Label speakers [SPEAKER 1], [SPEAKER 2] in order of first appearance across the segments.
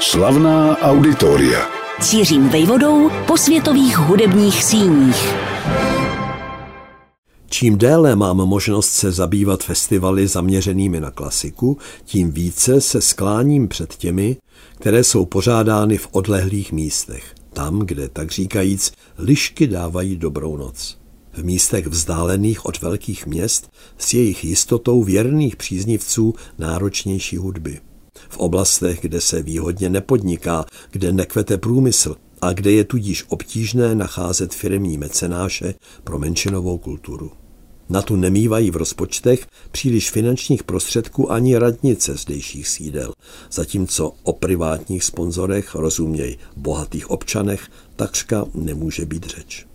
[SPEAKER 1] Slavná auditoria.
[SPEAKER 2] Cířím vejvodou po světových hudebních síních.
[SPEAKER 3] Čím déle mám možnost se zabývat festivaly zaměřenými na klasiku, tím více se skláním před těmi, které jsou pořádány v odlehlých místech, tam, kde, tak říkajíc, lišky dávají dobrou noc. V místech vzdálených od velkých měst s jejich jistotou věrných příznivců náročnější hudby. V oblastech, kde se výhodně nepodniká, kde nekvete průmysl a kde je tudíž obtížné nacházet firmní mecenáše pro menšinovou kulturu. Na tu nemývají v rozpočtech příliš finančních prostředků ani radnice zdejších sídel, zatímco o privátních sponzorech, rozuměj bohatých občanech, takřka nemůže být řeč.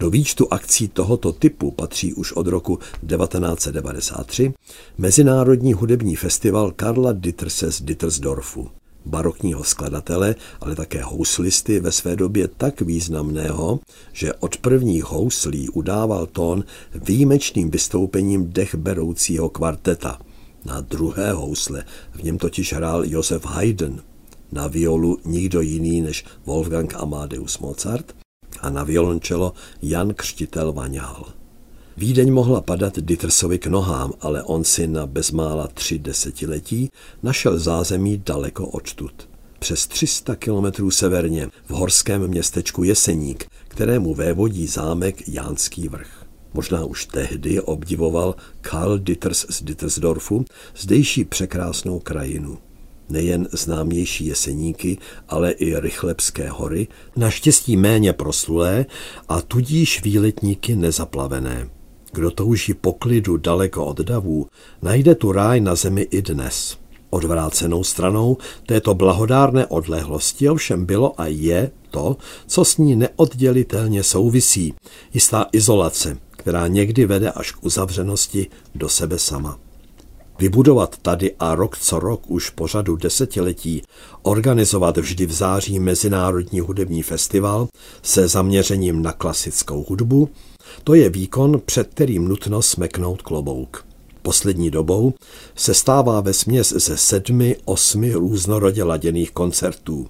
[SPEAKER 3] Do výčtu akcí tohoto typu patří už od roku 1993 Mezinárodní hudební festival Karla Ditterse z Dittersdorfu, barokního skladatele, ale také houslisty ve své době tak významného, že od prvních houslí udával tón výjimečným vystoupením dechberoucího kvarteta. Na druhé housle v něm totiž hrál Josef Haydn, na violu nikdo jiný než Wolfgang Amadeus Mozart a na violončelo Jan Křtitel Vaňal. Vídeň mohla padat Dittersovi k nohám, ale on si na bezmála tři desetiletí našel zázemí daleko odtud. Přes 300 kilometrů severně v horském městečku Jeseník, kterému vévodí zámek Jánský vrch. Možná už tehdy obdivoval Karl Ditters z Dittersdorfu zdejší překrásnou krajinu nejen známější jeseníky, ale i Rychlebské hory, naštěstí méně proslulé a tudíž výletníky nezaplavené. Kdo touží poklidu daleko od davů, najde tu ráj na zemi i dnes. Odvrácenou stranou této blahodárné odlehlosti ovšem bylo a je to, co s ní neoddělitelně souvisí, jistá izolace, která někdy vede až k uzavřenosti do sebe sama. Vybudovat tady a rok co rok už po řadu desetiletí organizovat vždy v září Mezinárodní hudební festival se zaměřením na klasickou hudbu, to je výkon, před kterým nutno smeknout klobouk. Poslední dobou se stává ve směs ze sedmi, osmi různorodě laděných koncertů.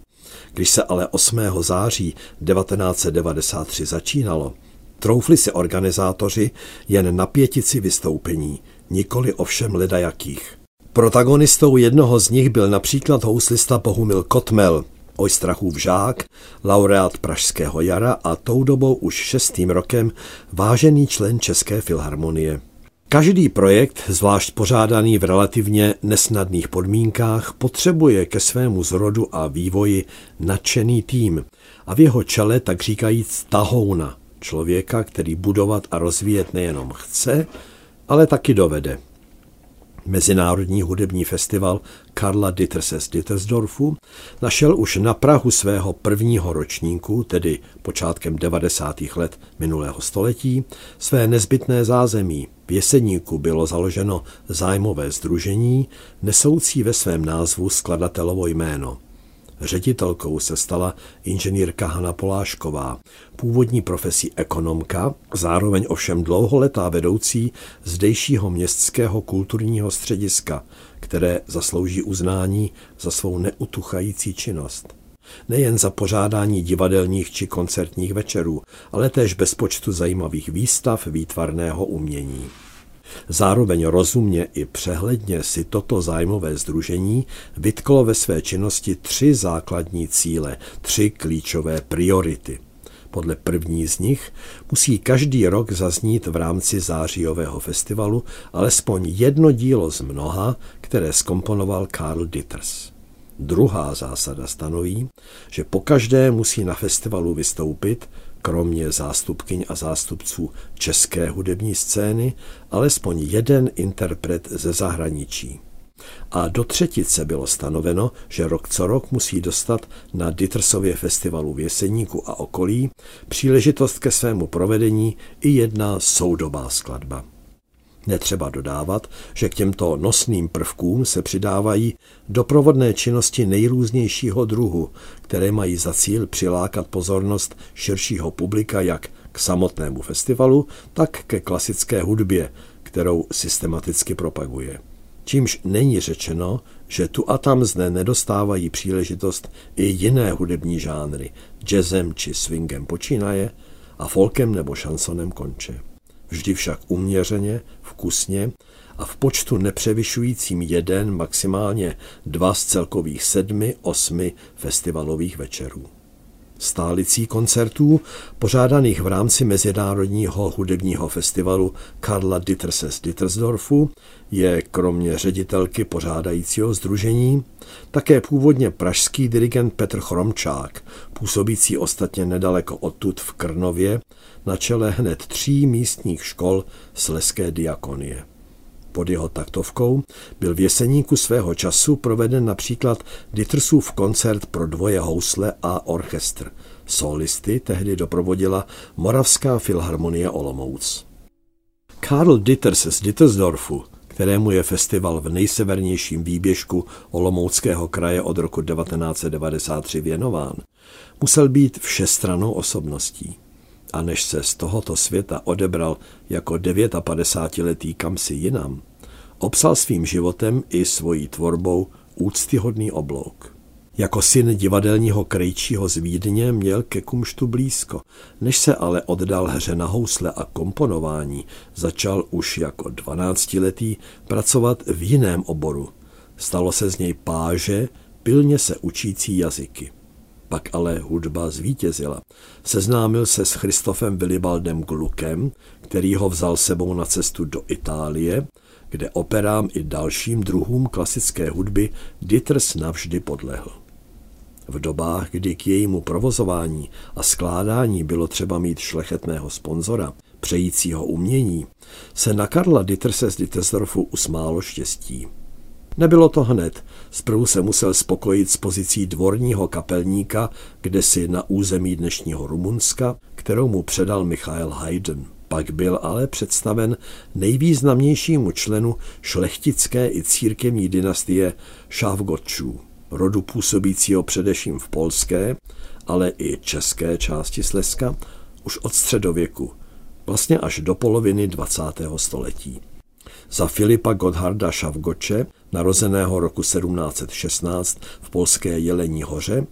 [SPEAKER 3] Když se ale 8. září 1993 začínalo, troufli si organizátoři jen na pětici vystoupení, nikoli ovšem ledajakých. Protagonistou jednoho z nich byl například houslista Pohumil Kotmel, Ojstrachův žák, laureát Pražského jara a tou dobou už šestým rokem vážený člen České filharmonie. Každý projekt, zvlášť pořádaný v relativně nesnadných podmínkách, potřebuje ke svému zrodu a vývoji nadšený tým a v jeho čele tak říkajíc tahouna, člověka, který budovat a rozvíjet nejenom chce, ale taky dovede. Mezinárodní hudební festival Karla Ditterse z Dittersdorfu našel už na Prahu svého prvního ročníku, tedy počátkem 90. let minulého století, své nezbytné zázemí. V Jeseníku bylo založeno zájmové združení, nesoucí ve svém názvu skladatelovo jméno – Ředitelkou se stala inženýrka Hana Polášková, původní profesí ekonomka, zároveň ovšem dlouholetá vedoucí zdejšího městského kulturního střediska, které zaslouží uznání za svou neutuchající činnost. Nejen za pořádání divadelních či koncertních večerů, ale též bez počtu zajímavých výstav výtvarného umění. Zároveň rozumně i přehledně si toto zájmové združení vytklo ve své činnosti tři základní cíle, tři klíčové priority. Podle první z nich musí každý rok zaznít v rámci zářijového festivalu alespoň jedno dílo z mnoha, které skomponoval Karl Ditters. Druhá zásada stanoví, že pokaždé musí na festivalu vystoupit kromě zástupkyň a zástupců české hudební scény, alespoň jeden interpret ze zahraničí. A do třetice bylo stanoveno, že rok co rok musí dostat na Dittersově festivalu v Jeseníku a okolí příležitost ke svému provedení i jedna soudobá skladba. Netřeba dodávat, že k těmto nosným prvkům se přidávají doprovodné činnosti nejrůznějšího druhu, které mají za cíl přilákat pozornost širšího publika jak k samotnému festivalu, tak ke klasické hudbě, kterou systematicky propaguje. Čímž není řečeno, že tu a tam zde nedostávají příležitost i jiné hudební žánry, jazzem či swingem počínaje a folkem nebo šansonem konče. Vždy však uměřeně, vkusně a v počtu nepřevyšujícím jeden, maximálně dva z celkových sedmi, osmi festivalových večerů stálicí koncertů pořádaných v rámci Mezinárodního hudebního festivalu Karla Ditterse z Dittersdorfu je kromě ředitelky pořádajícího združení také původně pražský dirigent Petr Chromčák, působící ostatně nedaleko odtud v Krnově, na čele hned tří místních škol Sleské diakonie. Pod jeho taktovkou byl v Jeseníku svého času proveden například Dittersův koncert pro dvoje housle a orchestr. Solisty tehdy doprovodila Moravská filharmonie Olomouc. Karl Ditters z Dittersdorfu, kterému je festival v nejsevernějším výběžku Olomouckého kraje od roku 1993 věnován, musel být všestranou osobností a než se z tohoto světa odebral jako 59-letý kamsi jinam, obsal svým životem i svojí tvorbou úctyhodný oblouk. Jako syn divadelního krejčího z Vídně měl ke kumštu blízko, než se ale oddal hře na housle a komponování, začal už jako dvanáctiletý pracovat v jiném oboru. Stalo se z něj páže, pilně se učící jazyky. Pak ale hudba zvítězila. Seznámil se s Christofem Willibaldem Glukem, který ho vzal sebou na cestu do Itálie, kde operám i dalším druhům klasické hudby Dieters navždy podlehl. V dobách, kdy k jejímu provozování a skládání bylo třeba mít šlechetného sponzora, přejícího umění, se na Karla Dieterse z Dietersdorfu usmálo štěstí. Nebylo to hned. Zprvu se musel spokojit s pozicí dvorního kapelníka, kde si na území dnešního Rumunska, kterou mu předal Michael Haydn. Pak byl ale představen nejvýznamnějšímu členu šlechtické i církevní dynastie Šávgotčů, rodu působícího především v polské, ale i české části Slezska, už od středověku, vlastně až do poloviny 20. století. Za Filipa Godharda Šavgoče, narozeného roku 1716 v polské Jelení hoře,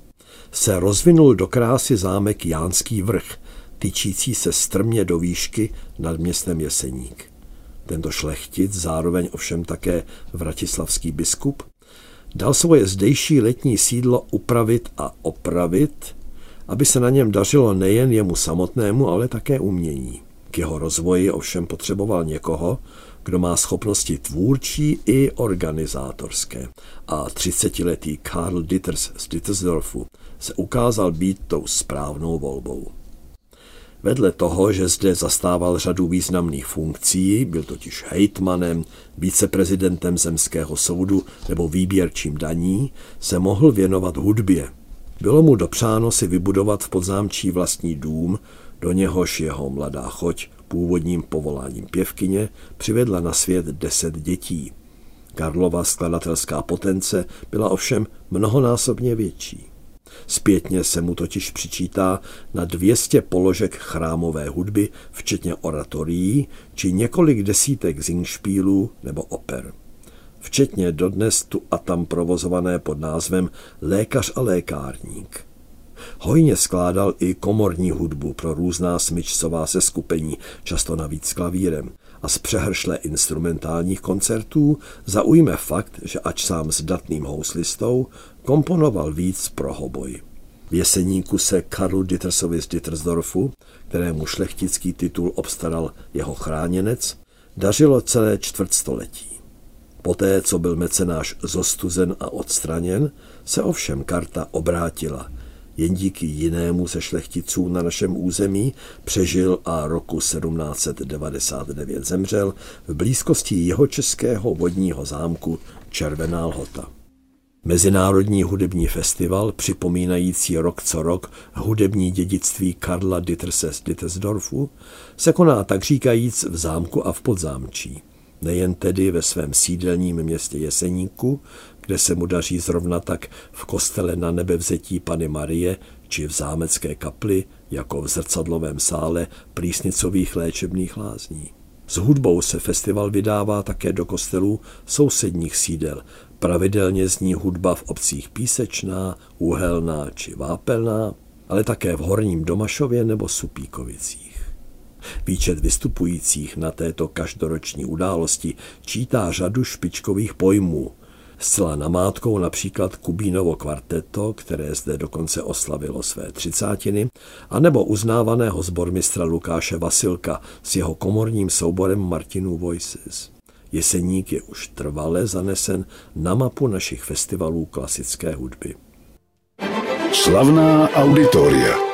[SPEAKER 3] se rozvinul do krásy zámek Jánský vrch, tyčící se strmě do výšky nad městem Jeseník. Tento šlechtic, zároveň ovšem také vratislavský biskup, dal svoje zdejší letní sídlo upravit a opravit, aby se na něm dařilo nejen jemu samotnému, ale také umění. K jeho rozvoji ovšem potřeboval někoho, kdo má schopnosti tvůrčí i organizátorské. A 30-letý Karl Ditters z Dittersdorfu se ukázal být tou správnou volbou. Vedle toho, že zde zastával řadu významných funkcí, byl totiž hejtmanem, viceprezidentem zemského soudu nebo výběrčím daní, se mohl věnovat hudbě. Bylo mu dopřáno si vybudovat v podzámčí vlastní dům, do něhož jeho mladá choť původním povoláním pěvkyně přivedla na svět deset dětí. Karlova skladatelská potence byla ovšem mnohonásobně větší. Zpětně se mu totiž přičítá na 200 položek chrámové hudby, včetně oratorií, či několik desítek zingšpílů nebo oper. Včetně dodnes tu a tam provozované pod názvem Lékař a lékárník. Hojně skládal i komorní hudbu pro různá smyčcová seskupení, často navíc klavírem. A z přehršle instrumentálních koncertů zaujme fakt, že ač sám s datným houslistou, komponoval víc pro hoboj. V Jeseníku se Karlu Dittersovi z Dittersdorfu, kterému šlechtický titul obstaral jeho chráněnec, dařilo celé čtvrtstoletí. Poté, co byl mecenáš zostuzen a odstraněn, se ovšem karta obrátila – jen díky jinému ze šlechticů na našem území přežil a roku 1799 zemřel v blízkosti jeho českého vodního zámku Červená lhota. Mezinárodní hudební festival, připomínající rok co rok hudební dědictví Karla Ditterse z Dittersdorfu, se koná tak říkajíc v zámku a v podzámčí. Nejen tedy ve svém sídelním městě Jeseníku, kde se mu daří zrovna tak v kostele na nebevzetí Pany Marie či v zámecké kapli, jako v zrcadlovém sále plísnicových léčebných lázní. S hudbou se festival vydává také do kostelů sousedních sídel. Pravidelně zní hudba v obcích Písečná, Úhelná či Vápelná, ale také v Horním Domašově nebo Supíkovicích. Výčet vystupujících na této každoroční události čítá řadu špičkových pojmů. Zcela namátkou například Kubínovo kvarteto, které zde dokonce oslavilo své třicátiny, anebo uznávaného zbormistra Lukáše Vasilka s jeho komorním souborem Martinů Voices. Jeseník je už trvale zanesen na mapu našich festivalů klasické hudby.
[SPEAKER 1] Slavná auditoria.